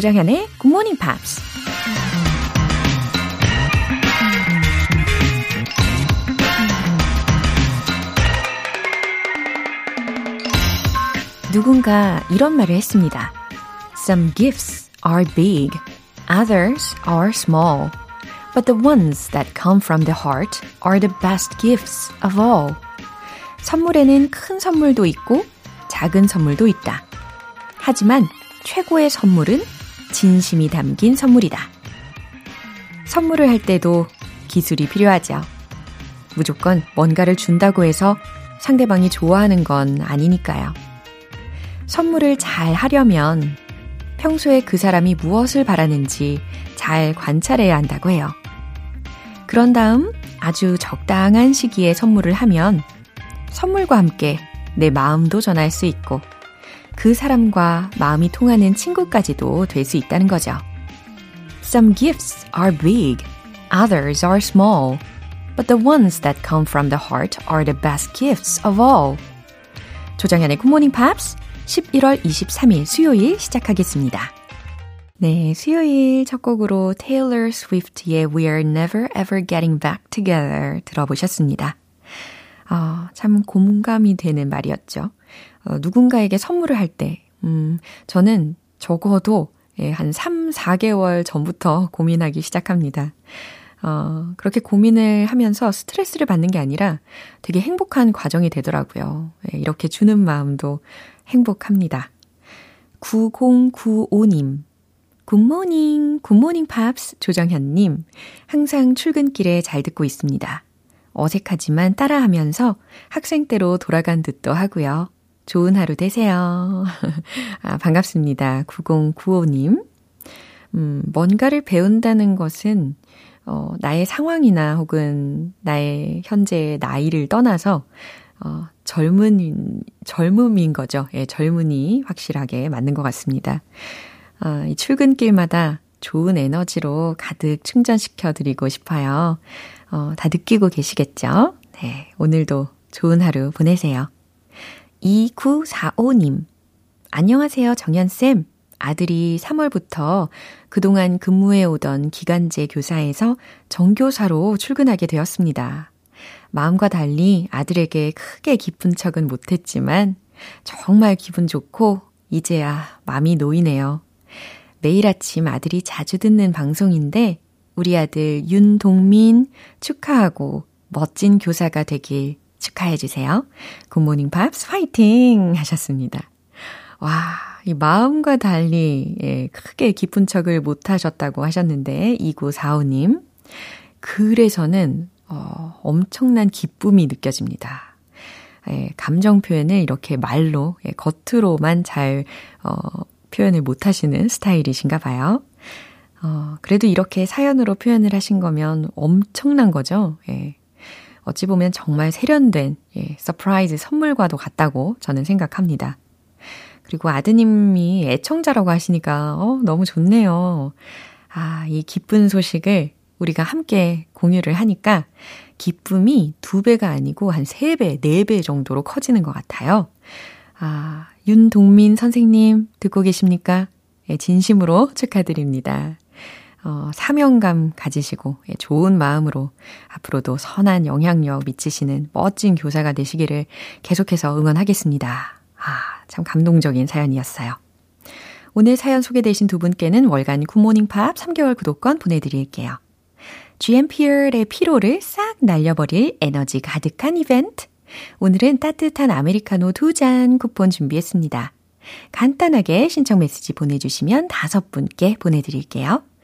조장현의 Morning Pops. 누군가 이런 말을 했습니다. Some gifts are big, others are small. But the ones that come from the heart are the best gifts of all. 선물에는 큰 선물도 있고 작은 선물도 있다. 하지만 최고의 선물은 진심이 담긴 선물이다. 선물을 할 때도 기술이 필요하죠. 무조건 뭔가를 준다고 해서 상대방이 좋아하는 건 아니니까요. 선물을 잘 하려면 평소에 그 사람이 무엇을 바라는지 잘 관찰해야 한다고 해요. 그런 다음 아주 적당한 시기에 선물을 하면 선물과 함께 내 마음도 전할 수 있고 그 사람과 마음이 통하는 친구까지도 될 수 있다는 거죠. Some gifts are big, others are small, but the ones that come from the heart are the best gifts of all. 조정현의 굿모닝 팝스 11월 23일 수요일 시작하겠습니다. 네, 수요일 첫 곡으로 Taylor Swift의 We Are Never Ever Getting Back Together 들어보셨습니다. 어, 참 공감이 되는 말이었죠. 어, 누군가에게 선물을 할 때, 음, 저는 적어도 예, 한 3, 4개월 전부터 고민하기 시작합니다. 어, 그렇게 고민을 하면서 스트레스를 받는 게 아니라 되게 행복한 과정이 되더라고요. 예, 이렇게 주는 마음도 행복합니다. 9095님. 굿모닝, 굿모닝 팝스 조정현님. 항상 출근길에 잘 듣고 있습니다. 어색하지만 따라하면서 학생 때로 돌아간 듯도 하고요. 좋은 하루 되세요. 아, 반갑습니다. 9095님. 음, 뭔가를 배운다는 것은, 어, 나의 상황이나 혹은 나의 현재의 나이를 떠나서, 어, 젊은, 젊음인 거죠. 예, 젊은이 확실하게 맞는 것 같습니다. 어, 이 출근길마다 좋은 에너지로 가득 충전시켜 드리고 싶어요. 어, 다 느끼고 계시겠죠? 네, 오늘도 좋은 하루 보내세요. 2945님. 안녕하세요, 정연쌤. 아들이 3월부터 그동안 근무해 오던 기간제 교사에서 정교사로 출근하게 되었습니다. 마음과 달리 아들에게 크게 기쁜 척은 못했지만 정말 기분 좋고 이제야 마음이 놓이네요. 매일 아침 아들이 자주 듣는 방송인데 우리 아들 윤동민 축하하고 멋진 교사가 되길 축하해 주세요. 굿모닝 팝스 화이팅 하셨습니다. 와, 이 마음과 달리 예, 크게 기쁜 척을 못 하셨다고 하셨는데 2945님. 글에서는 어, 엄청난 기쁨이 느껴집니다. 예, 감정 표현을 이렇게 말로, 예, 겉으로만 잘, 어, 표현을 못 하시는 스타일이신가 봐요. 어, 그래도 이렇게 사연으로 표현을 하신 거면 엄청난 거죠. 예. 어찌 보면 정말 세련된, 예, surprise 선물과도 같다고 저는 생각합니다. 그리고 아드님이 애청자라고 하시니까, 어, 너무 좋네요. 아, 이 기쁜 소식을 우리가 함께 공유를 하니까 기쁨이 두 배가 아니고 한 세 배, 네 배 정도로 커지는 것 같아요. 아, 윤동민 선생님 듣고 계십니까? 예, 진심으로 축하드립니다. 어, 사명감 가지시고 예, 좋은 마음으로 앞으로도 선한 영향력 미치시는 멋진 교사가 되시기를 계속해서 응원하겠습니다. 아, 참 감동적인 사연이었어요. 오늘 사연 소개되신 두 분께는 월간 굿모닝 팝 3개월 구독권 보내드릴게요. GMP의 피로를 싹 날려버릴 에너지 가득한 이벤트. 오늘은 따뜻한 아메리카노 두 잔 쿠폰 준비했습니다. 간단하게 신청 메시지 보내주시면 다섯 분께 보내드릴게요.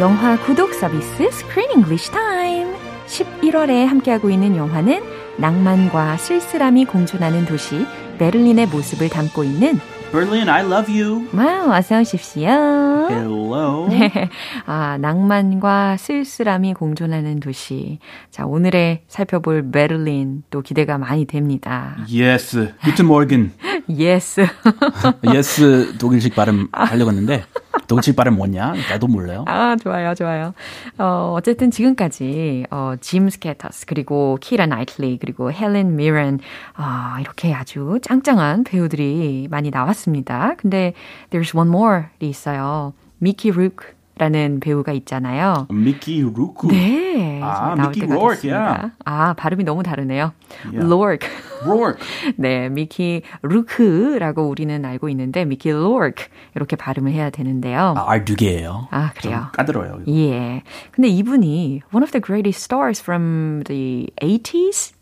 영화 구독 서비스 Screen English Time. 11월에 함께하고 있는 영화는 낭만과 쓸쓸함이 공존하는 도시 베를린의 모습을 담고 있는 Berlin, I love you. 와우, 어서 오십시오. Hello. 아, 낭만과 쓸쓸함이 공존하는 도시. 자, 오늘의 살펴볼 베를린 또 기대가 많이 됩니다. Yes. Guten Morgen. Yes. yes 독일식 발음 하려고 했는데 독일식 발음 뭐냐? 나도 몰라요. 아, 좋아요, 좋아요. 어, 어쨌든 지금까지 어, 짐 스터지스 그리고 키라 나이틀리 그리고 헬렌 미런 어, 이렇게 아주 짱짱한 배우들이 많이 나왔습니다. 근데 there's one more이 있어요. 미키 루크 라는 배우가 있잖아요. 미키 루크. 네. 아, 미키 로크, yeah. 아, 발음이 너무 다르네요. Yeah. 로크. 로크. 네, 미키 루크라고 우리는 알고 있는데 미키 로크 이렇게 발음을 해야 되는데요. 아, R 두 개예요. 아, 그래요. 좀 까다로워요. 이거. 예. 근데 이분이 one of the greatest stars from the 80s.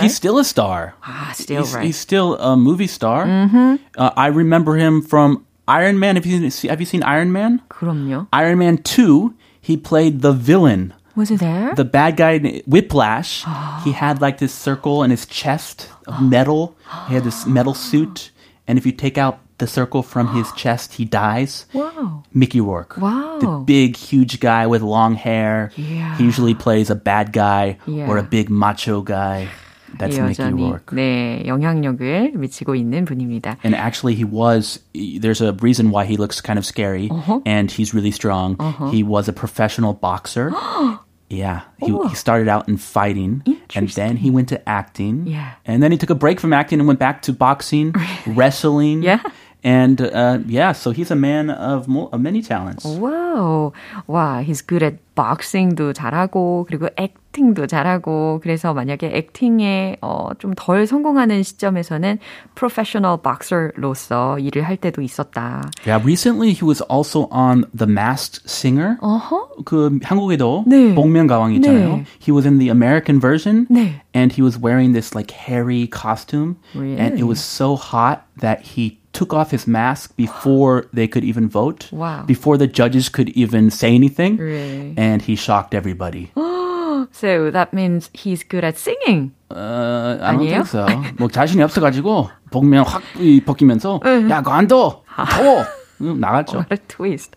He's still a star. Ah, still he's, right. he's still a movie star. Mm-hmm. Uh, I remember him from Iron Man. Have you seen, have you seen Iron Man? 그럼요. Iron Man 2, he played the villain. Was it there? The bad guy, in Whiplash, he had like this circle in his chest of metal. He had this metal suit. And if you take out the circle from his chest, he dies. wow. Mickey Rourke. Wow. The big, huge guy with long hair. Yeah. He usually plays a bad guy Yeah. or a big macho guy. That's Mickey 여전히 Rourke. 네, 영향력을 미치고 있는 분입니다. And actually, he was. There's a reason why he looks kind of scary, Uh-huh. and he's really strong. He was a professional boxer. yeah, he, he started out in fighting, and then he went to acting. Yeah. and then he took a break from acting and went back to boxing, wrestling. Yeah. and uh, yeah, so he's a man of, mo- of many talents. 와우. 와, he's good at boxing도 잘하고 그리고 acting도 잘하고 그래서 만약에 acting에 어, 좀 덜 성공하는 시점에서는 professional boxer로서 일을 할 때도 있었다. Yeah, recently he was also on The Masked Singer. 어허. 그 한국에도 네. 복면가왕 있잖아요. 네. He was in the American version, 네. and he was wearing this like hairy costume, and Really? it was so hot that he took off his mask before they could even vote, Wow. before the judges could even say anything, Really? and he shocked everybody. So that means he's good at singing. Uh, I don't 아니에요? think so. 뭐 자신이 없어가지고 복면 확 이, 벗기면서 야 관둬 더워 음, 나갔죠. What a twist.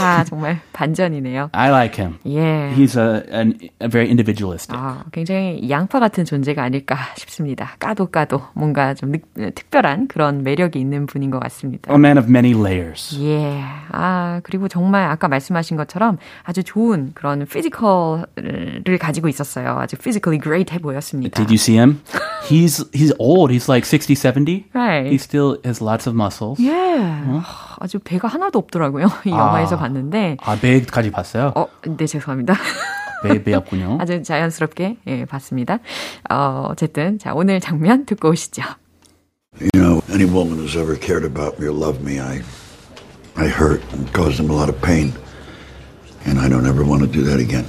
아, 정말 반전이네요. I like him. 예. He's a, an, a very individualistic. 아, 굉장히 양파 같은 존재가 아닐까 싶습니다. 까도 까도 뭔가 좀 느, 특별한 그런 매력이 있는 분인 것 같습니다. A man of many layers. 예. 아, 그리고 정말 아까 말씀하신 것처럼 아주 좋은 그런 physical을 가지고 있었어요. 아주 physically great 해 보였습니다. Did you see him? He's he's old. He's like 60, 70. Right. He still has lots of muscles. 예. 하, 아주 배가 하나도 없더라고요. 이 영화에서 봤는데. 아, 배까지 봤어요? 어, 네, 죄송합니다. 배, 배 없군요. 아주 자연스럽게 예, 봤습니다. 어, 어쨌든 자, 오늘 장면 듣고 오시죠. You know, any woman who's ever cared about me or loved me, I, I hurt and caused them a lot of pain. And I don't ever want to do that again.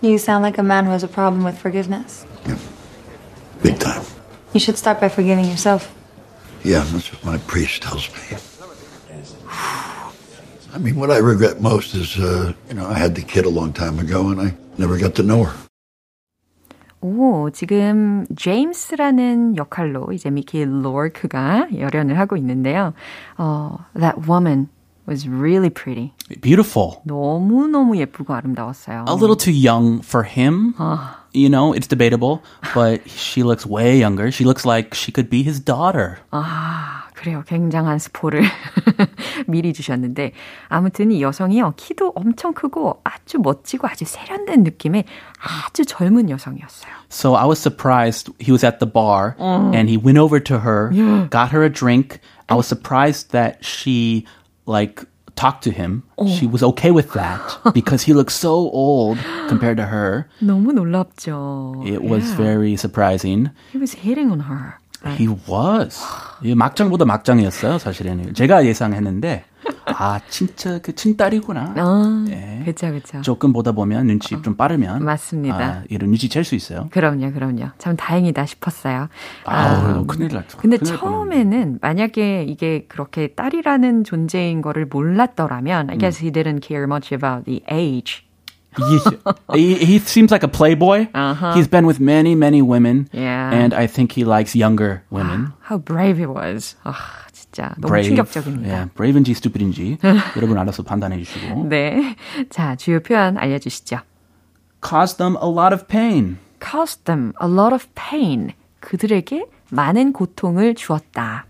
You sound like a man who has a problem with forgiveness. Yeah. Big time. You should start by forgiving yourself. Yeah, that's what my priest tells me. I mean, what I regret most is, uh, you know, I had the kid a long time ago and I never got to know her. 오, 지금 제임스라는 역할로 이제 미키 로크가 열연을 하고 있는데요. 어, that woman was really pretty. Beautiful. 너무너무 예쁘고 아름다웠어요. A little too young for him. You know, it's debatable, but she looks way younger. She looks like she could be his daughter. 아, 그래요. 굉장한 스포를 미리 주셨는데. 아무튼 이 여성이요. 키도 엄청 크고 아주 멋지고 아주 세련된 느낌의 아주 젊은 여성이었어요. So I was surprised. He was at the bar and he went over to her, got her a drink. I was surprised that she like talked to him. She was okay with that because he looked so old compared to her. 너무 놀랍죠. It was Yeah. very surprising. He was hitting on her. He was. 이 막장보다 막장이었어요, 사실은. 제가 예상했는데, 아, 진짜 그 친딸이구나. 아, 네. 그쵸, 그쵸. 조금 보다 보면 눈치 좀 빠르면. 맞습니다. 아, 이런 눈치챌 수 있어요. 그럼요, 그럼요. 참 다행이다 싶었어요. 아우, 큰일 났죠. 근데 큰일 날 처음에는 만약에 이게 그렇게 딸이라는 존재인 거를 몰랐더라면 I guess he didn't care much about the age. he, he seems like a playboy. Uh-huh. He's been with many, many women. Yeah. And I think he likes younger women. How brave he was. 아, 진짜 너무 brave. 충격적입니다. Yeah, brave인지 stupid인지 여러분 알아서 판단해 주시고. 네. 자, 주요 표현 알려주시죠. Caused them a lot of pain. caused them a lot of pain. 그들에게 많은 고통을 주었다.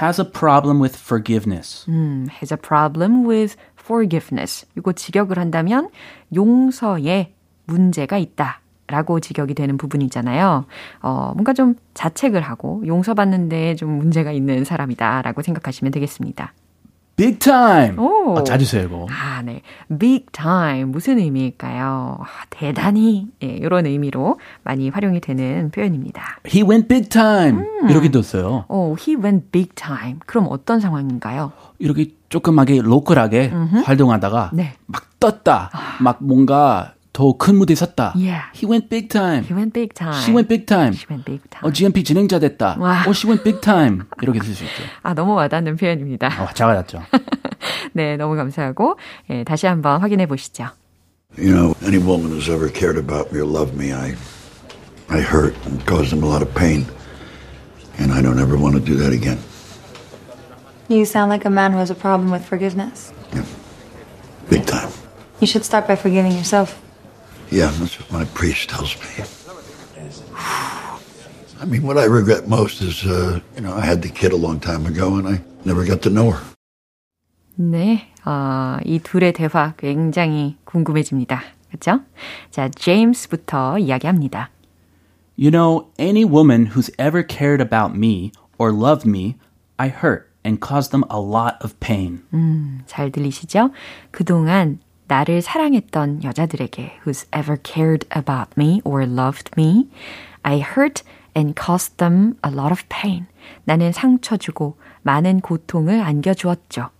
Has a problem with forgiveness. 음, has a problem with forgiveness. 이거 직역을 한다면 용서에 문제가 있다. 라고 직역이 되는 부분이잖아요. 어, 뭔가 좀 자책을 하고 용서받는데 좀 문제가 있는 사람이다. 라고 생각하시면 되겠습니다. Big time. 오. 아, 자주 써요, 이거. 아, 네. big time. 무슨 의미일까요? 아, 대단히. 예, 이런 의미로 많이 활용이 되는 표현입니다. He went big time. 이렇게도 써요. 어, he went big time. 그럼 어떤 상황인가요? 이렇게 조그맣게 로컬하게 활동하다가 네. 막 떴다. 막 뭔가 더 큰 무대에 섰다. Yeah. He went big time. He went big time. She went big time. She went big time. 어, GMP 진행자 됐다. 와. 어, she went big time. 이렇게 쓸 수 있죠. 아, 너무 와닿는 표현입니다. 어, 작아졌죠. 네, 너무 감사하고 예, 다시 한번 확인해 보시죠. You know, any woman who's ever cared about me or loved me, I, I hurt and caused them a lot of pain. And I don't ever want to do that again. You sound like a man who has a problem with forgiveness. Big time. You should start by forgiving yourself. Yeah, that's what my priest tells me. I mean, what I regret most is, uh, you know, I had the kid a long time ago and I never got to know her. 네, 어, 이 둘의 대화 굉장히 궁금해집니다. 그렇죠? 자, 제임스부터 이야기합니다. You know, any woman who's ever cared about me or loved me, I hurt and caused them a lot of pain. 잘 들리시죠? 그동안 나를 사랑했던 여자들에게 who's ever cared about me or loved me, I hurt and caused them a lot of pain. 나는 상처 주고 많은 고통을 안겨주었죠.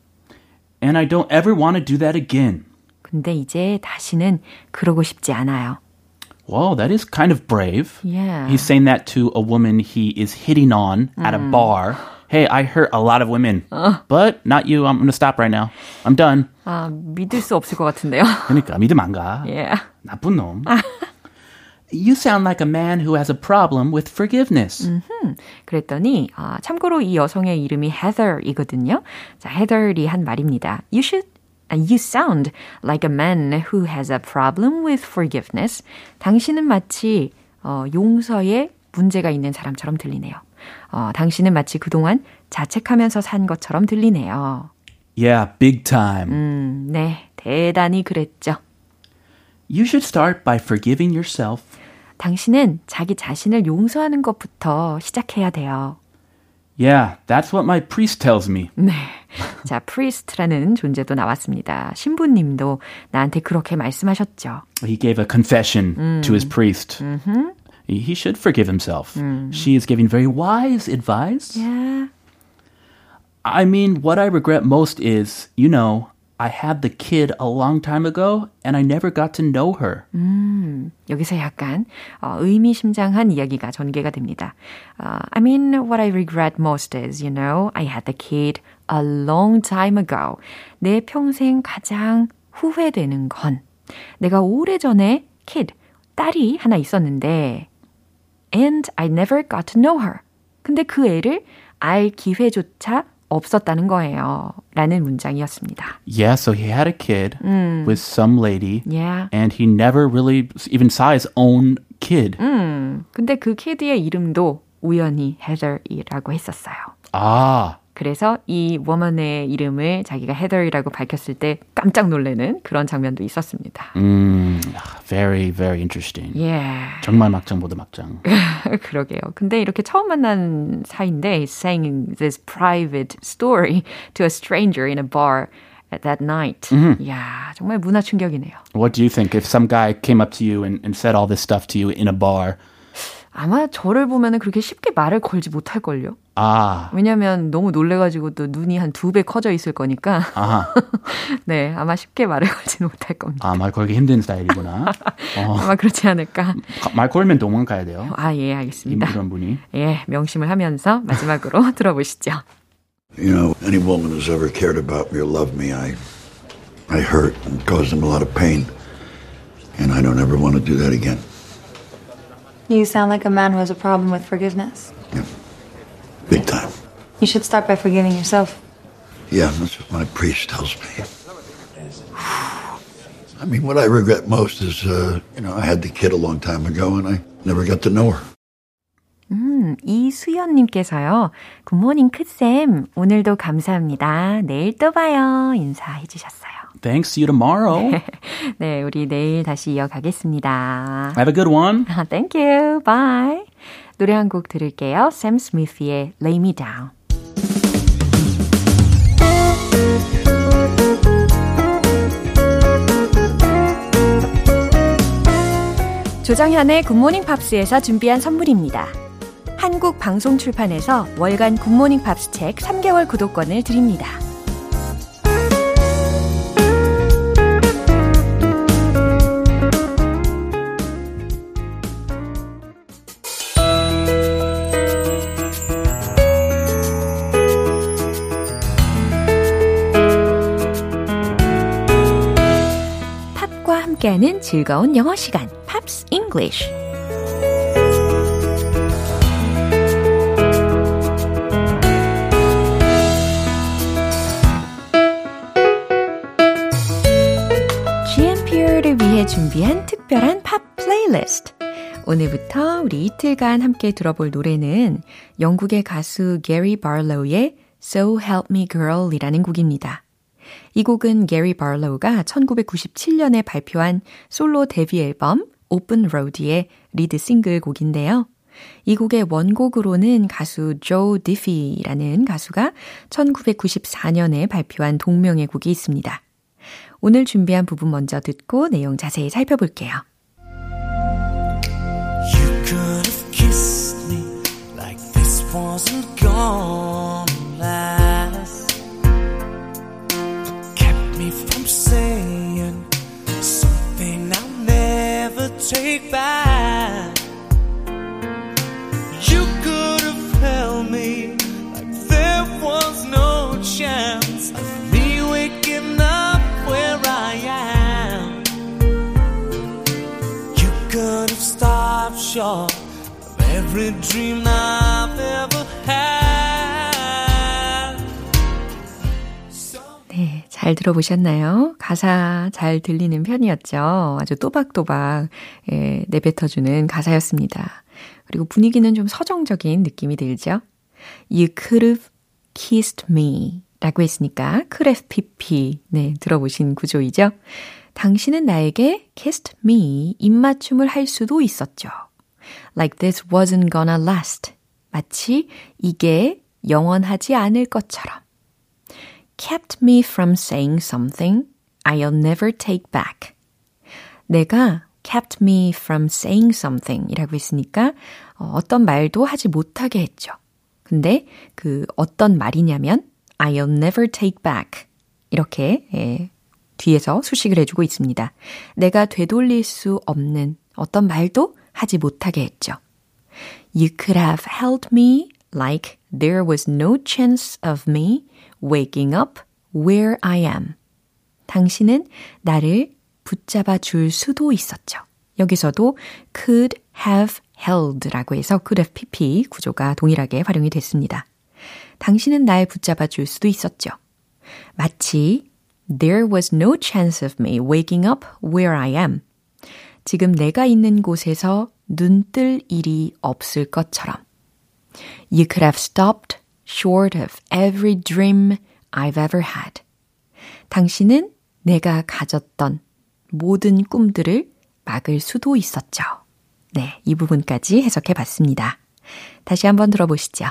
And I don't ever want to do that again. 근데 이제 다시는 그러고 싶지 않아요. Well, that is kind of brave. Yeah. He's saying that to a woman he is hitting on at a bar. Hey, I hurt a lot of women, but not you. I'm going to stop right now. I'm done. 아, 믿을 수 없을 것 같은데요. 그러니까 믿음 안 가. yeah. 나쁜 놈. you sound like a man who has a problem with forgiveness. 그랬더니 아, 참고로 이 여성의 이름이 Heather이거든요. 자, Heather이 한 말입니다. You should You sound like a man who has a problem with forgiveness. 당신은 마치 어, 용서에 문제가 있는 사람처럼 들리네요. 어, 당신은 마치 그동안 자책하면서 산 것처럼 들리네요. Yeah, big time. 음, 네, 대단히 그랬죠. You should start by forgiving yourself. 당신은 자기 자신을 용서하는 것부터 시작해야 돼요. Yeah, that's what my priest tells me. 네. 자, priest라는 존재도 나왔습니다. 신부님도 나한테 그렇게 말씀하셨죠. He gave a confession to his priest. He, he should forgive himself. She is giving very wise advice. Yeah. I mean, what I regret most is, you know, I had the kid a long time ago and I never got to know her. 여기서 약간 어, 의미심장한 이야기가 전개가 됩니다. 어, I mean, what I regret most is, you know, I had the kid a long time ago. 내 평생 가장 후회되는 건 내가 오래전에 kid, 딸이 하나 있었는데 and I never got to know her. 근데 그 애를 알 기회조차 없었다는 거예요. 라는 문장이었습니다. Yeah, so he had a kid with some lady Yeah. and he never really even saw his own kid. 근데 그 kid의 이름도 우연히 헤더이라고 했었어요. Ah, 그래서 이 woman의 이름을 자기가 헤더이라고 밝혔을 때 깜짝 놀라는 그런 장면도 있었습니다. mm, very, very interesting. 예. 정말 막장 보다 막장. 그러게요. 근데 이렇게 처음 만난 사이인데 saying this private story to a stranger in a bar at that night. 이야, 정말 문화 충격이네요. What do you think if some guy came up to you and, and said all this stuff to you in a bar? 아마 저를 보면은 그렇게 쉽게 말을 걸지 못할걸요. Ah, 왜냐면 너무 놀래가지고 또 눈이 한 두 배 커져 있을 거니까. 아하. 네, 아마 쉽게 말을 걸지는 못할 겁니다. 아, 말 걸기 힘든 스타일이구나. 어, 아마 그렇지 않을까. 가- 말 걸면 도망가야 돼요. 아, 예, 이- 알겠습니다. 이런 분이. 예, 명심을 하면서 마지막으로 들어보시죠. You know, any woman who's ever cared about me or loved me, I, I hurt and caused them a lot of pain. And I don't ever want to do that again. You sound like a man who has a problem with forgiveness. Yeah. Big time. You should start by forgiving yourself. Yeah, that's what my priest tells me. I mean, what I regret most is, uh, you know, I had the kid a long time ago and I never got to know her. 음, 이수연님께서요. 굿모닝 크쌤. 오늘도 감사합니다. 내일 또 봐요. 인사해 주셨어요. Thanks. See you tomorrow. 네, 우리 내일 다시 이어가겠습니다. Have a good one. Thank you. Bye. 노래 한 곡 들을게요. 샘 스미스의 Lay Me Down. 조정현의 굿모닝 팝스에서 준비한 선물입니다. 한국 방송 출판에서 월간 굿모닝 팝스 책 3개월 구독권을 드립니다. 함께하는 즐거운 영어 시간, Pops English. GMP를 위해 준비한 특별한 팝 플레이리스트. 오늘부터 우리 이틀간 함께 들어볼 노래는 영국의 가수 게리 발로우의 So Help Me Girl 이라는 곡입니다. 이 곡은 게리 발로우가 1997년에 발표한 솔로 데뷔 앨범 Open Road의 lead 싱글 곡인데요. 이 곡의 원곡으로는 가수 조 디피라는 가수가 1994년에 발표한 동명의 곡이 있습니다. 오늘 준비한 부분 먼저 듣고 내용 자세히 살펴볼게요. You could have kissed me like this wasn't gonna take back. You could have held me like there was no chance of me waking up where I am. You could have stopped short of every dream 잘 들어보셨나요? 가사 잘 들리는 편이었죠. 아주 또박또박 예, 내뱉어주는 가사였습니다. 그리고 분위기는 좀 서정적인 느낌이 들죠? You could have kissed me 라고 했으니까 could have pp 네, 들어보신 구조이죠? 당신은 나에게 kissed me 입맞춤을 할 수도 있었죠. Like this wasn't gonna last. 마치 이게 영원하지 않을 것처럼. Kept me from saying something I'll never take back. 내가 kept me from saying something 이라고 했으니까 어떤 말도 하지 못하게 했죠. 근데 그 어떤 말이냐면 I'll never take back. 이렇게 예, 뒤에서 수식을 해주고 있습니다. 내가 되돌릴 수 없는 어떤 말도 하지 못하게 했죠. You could have held me like there was no chance of me waking up where I am. 당신은 나를 붙잡아 줄 수도 있었죠. 여기서도 could have held 라고 해서 could have pp 구조가 동일하게 활용이 됐습니다. 당신은 날 붙잡아 줄 수도 있었죠. 마치 there was no chance of me waking up where I am. 지금 내가 있는 곳에서 눈 뜰 일이 없을 것처럼. You could have stopped short of every dream I've ever had. 당신은 내가 가졌던 모든 꿈들을 막을 수도 있었죠. 네, 이 부분까지 해석해 봤습니다. 다시 한번 들어보시죠.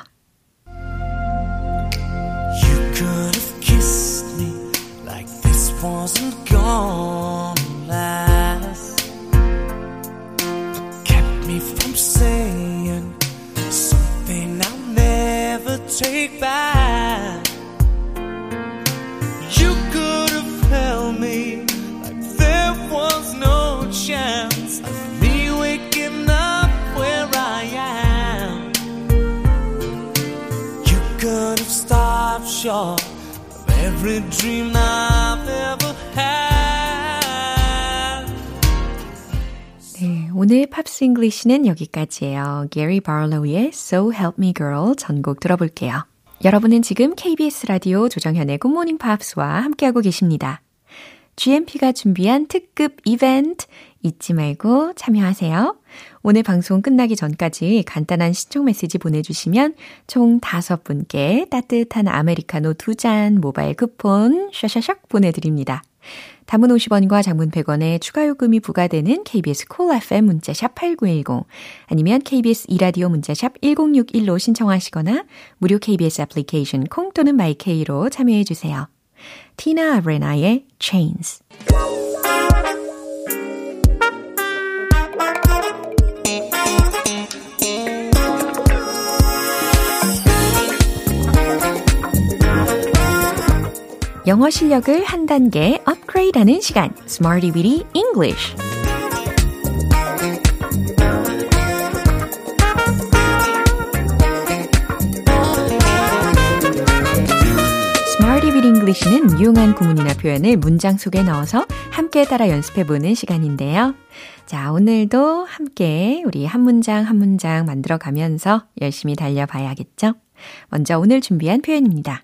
Every dream I've ever had. 오늘 Pops English는 여기까지예요. 게리 발로우의 So Help Me Girl 전곡 들어볼게요. 여러분은 지금 KBS 라디오 조정현의 굿모닝 팝스와 함께하고 계십니다. GMP가 준비한 특급 이벤트 잊지 말고 참여하세요. 오늘 방송 끝나기 전까지 간단한 신청 메시지 보내주시면 총 5분께 따뜻한 아메리카노 2잔 모바일 쿠폰 샤샤샥 보내드립니다. 단문 50원과 장문 100원의 추가 요금이 부과되는 KBS Cool FM 문자샵 8910 아니면 KBS 2라디오 문자샵 1061로 신청하시거나 무료 KBS 애플리케이션 콩 또는 마이케이로 참여해 주세요. 티나 아레나의 Chains 영어 실력을 한 단계 업그레이드하는 시간, Smarty Weedy English. English는 유용한 구문이나 표현을 문장 속에 넣어서 함께 따라 연습해보는 시간인데요. 자, 오늘도 함께 우리 한 문장 한 문장 만들어 가면서 열심히 달려봐야겠죠? 먼저 오늘 준비한 표현입니다.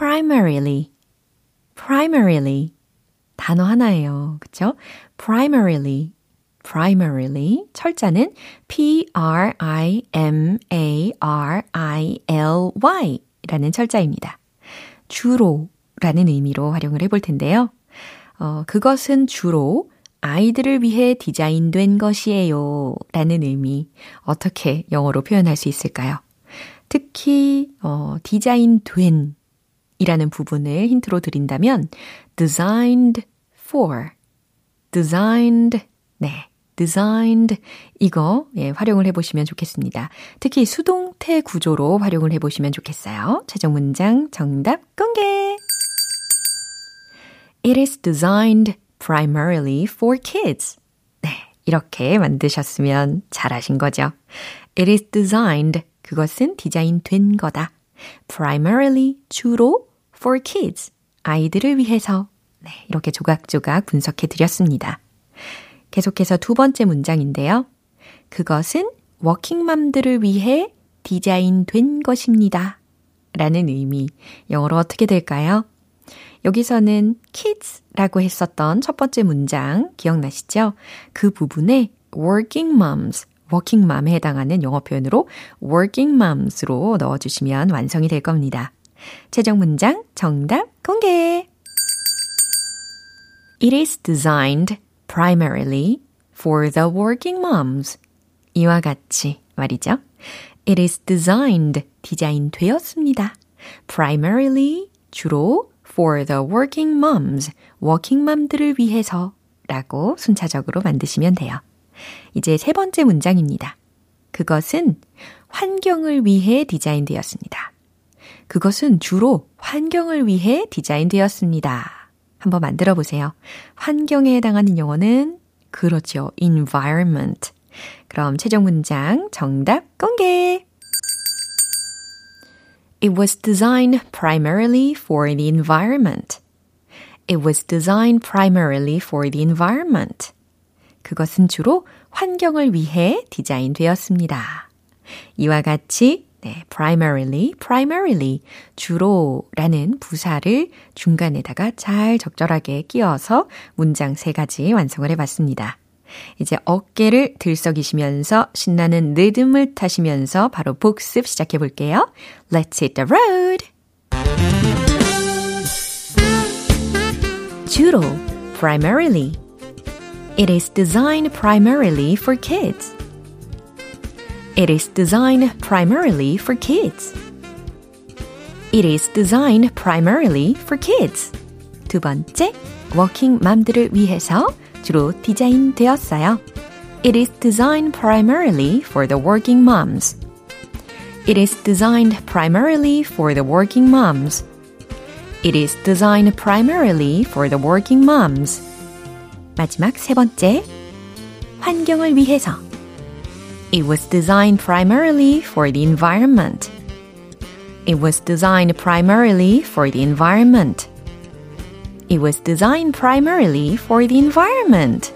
Primarily, primarily. 단어 하나예요. 그쵸? primarily, primarily. 철자는 p-r-i-m-a-r-i-l-y 라는 철자입니다. 주로 라는 의미로 활용을 해볼 텐데요. 어, 그것은 주로 아이들을 위해 디자인된 것이에요. 라는 의미. 어떻게 영어로 표현할 수 있을까요? 특히, 어, 디자인된 이라는 부분을 힌트로 드린다면 designed for, designed, 네, designed 이거 예, 활용을 해보시면 좋겠습니다. 특히 수동태 구조로 활용을 해보시면 좋겠어요. 최종 문장 정답 공개! It is designed primarily for kids. 네, 이렇게 만드셨으면 잘하신 거죠. It is designed, 그것은 디자인된 거다. primarily, 주로 for kids, 아이들을 위해서. 네, 이렇게 조각조각 분석해 드렸습니다. 계속해서 두 번째 문장인데요. 그것은 워킹맘들을 위해 디자인된 것입니다. 라는 의미. 영어로 어떻게 될까요? 여기서는 kids라고 했었던 첫 번째 문장 기억나시죠? 그 부분에 working moms, working mom에 해당하는 영어 표현으로 working moms로 넣어주시면 완성이 될 겁니다. 최종 문장 정답 공개! It is designed primarily for the working moms. 이와 같이 말이죠. It is designed, 디자인 되었습니다. primarily, 주로 for the working moms, working mom들을 위해서 라고 순차적으로 만드시면 돼요. 이제 세 번째 문장입니다. 그것은 환경을 위해 디자인되었습니다. 그것은 주로 환경을 위해 디자인되었습니다. 한번 만들어 보세요. 환경에 해당하는 영어는 그렇죠. environment. 그럼 최종 문장 정답 공개! It was designed primarily for the environment. It was designed primarily for the environment. 그것은 주로 환경을 위해 디자인되었습니다. 이와 같이 네, primarily, primarily, 주로라는 부사를 중간에다가 잘 적절하게 끼워서 문장 세 가지 완성을 해봤습니다. 이제 어깨를 들썩이시면서 신나는 리듬을 타시면서 바로 복습 시작해 볼게요. Let's hit the road! 주로, primarily. It is designed primarily for kids. It is designed primarily for kids. It is designed primarily for kids. 두 번째, 워킹 맘들을 위해서 주로 디자인 되었어요. It is designed primarily for the working moms. It is designed primarily for the working moms. It is designed primarily for the working moms. 마지막 세 번째, 환경을 위해서 it was designed primarily for the environment. It was designed primarily for the environment. It was designed primarily for the environment.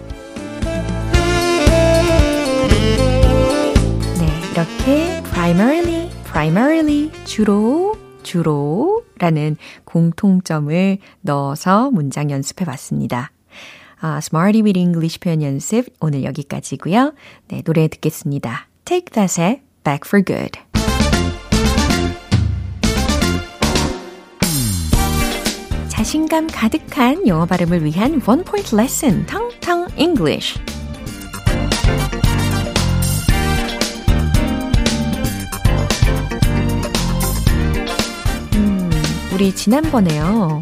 네, 이렇게 primarily, primarily, 주로, 주로 라는 공통점을 넣어서 문장 연습해 봤습니다. 아, Smarty with English 표현 연습 오늘 여기까지고요. 네, 노래 듣겠습니다. Take That의 Back for Good. 자신감 가득한 영어 발음을 위한 원 포인트 레슨 텅텅 English. 음, 우리 지난번에요.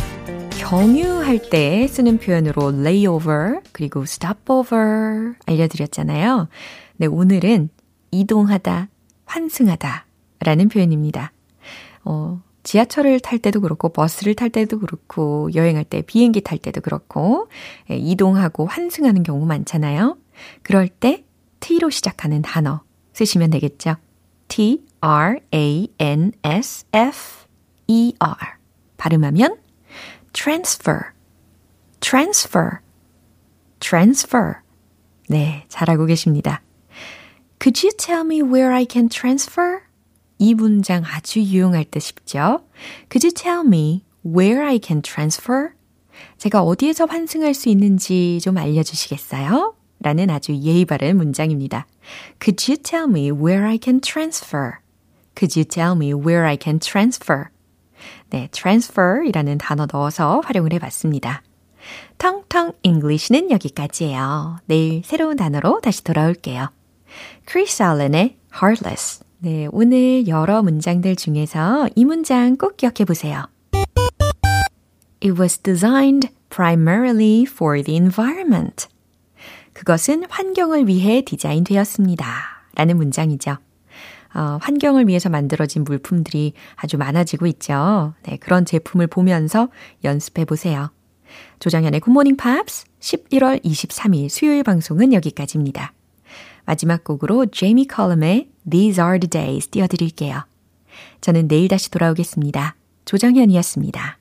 경유할 때 쓰는 표현으로 layover 그리고 stopover 알려드렸잖아요. 네, 오늘은 이동하다, 환승하다 라는 표현입니다. 어, 지하철을 탈 때도 그렇고 버스를 탈 때도 그렇고 여행할 때 비행기 탈 때도 그렇고 예, 이동하고 환승하는 경우 많잖아요. 그럴 때 T로 시작하는 단어 쓰시면 되겠죠. T R A N S F E R 발음하면 transfer, transfer, transfer. 네, 잘하고 계십니다. Could you tell me where I can transfer? 이 문장 아주 유용할 듯 싶죠? Could you tell me where I can transfer? 제가 어디에서 환승할 수 있는지 좀 알려주시겠어요? 라는 아주 예의 바른 문장입니다. Could you tell me where I can transfer? Could you tell me where I can transfer? 네, transfer 이라는 단어 넣어서 활용을 해봤습니다. 텅텅 English는 여기까지예요. 내일 새로운 단어로 다시 돌아올게요. Chris Allen의 Heartless. 네, 오늘 여러 문장들 중에서 이 문장 꼭 기억해 보세요. It was designed primarily for the environment. 그것은 환경을 위해 디자인되었습니다. 라는 문장이죠. 어, 환경을 위해서 만들어진 물품들이 아주 많아지고 있죠. 네, 그런 제품을 보면서 연습해 보세요. 조정현의 굿모닝 팝스 11월 23일 수요일 방송은 여기까지입니다. 마지막 곡으로 제이미 컬럼의 These Are the Days 띄워드릴게요. 저는 내일 다시 돌아오겠습니다. 조정현이었습니다.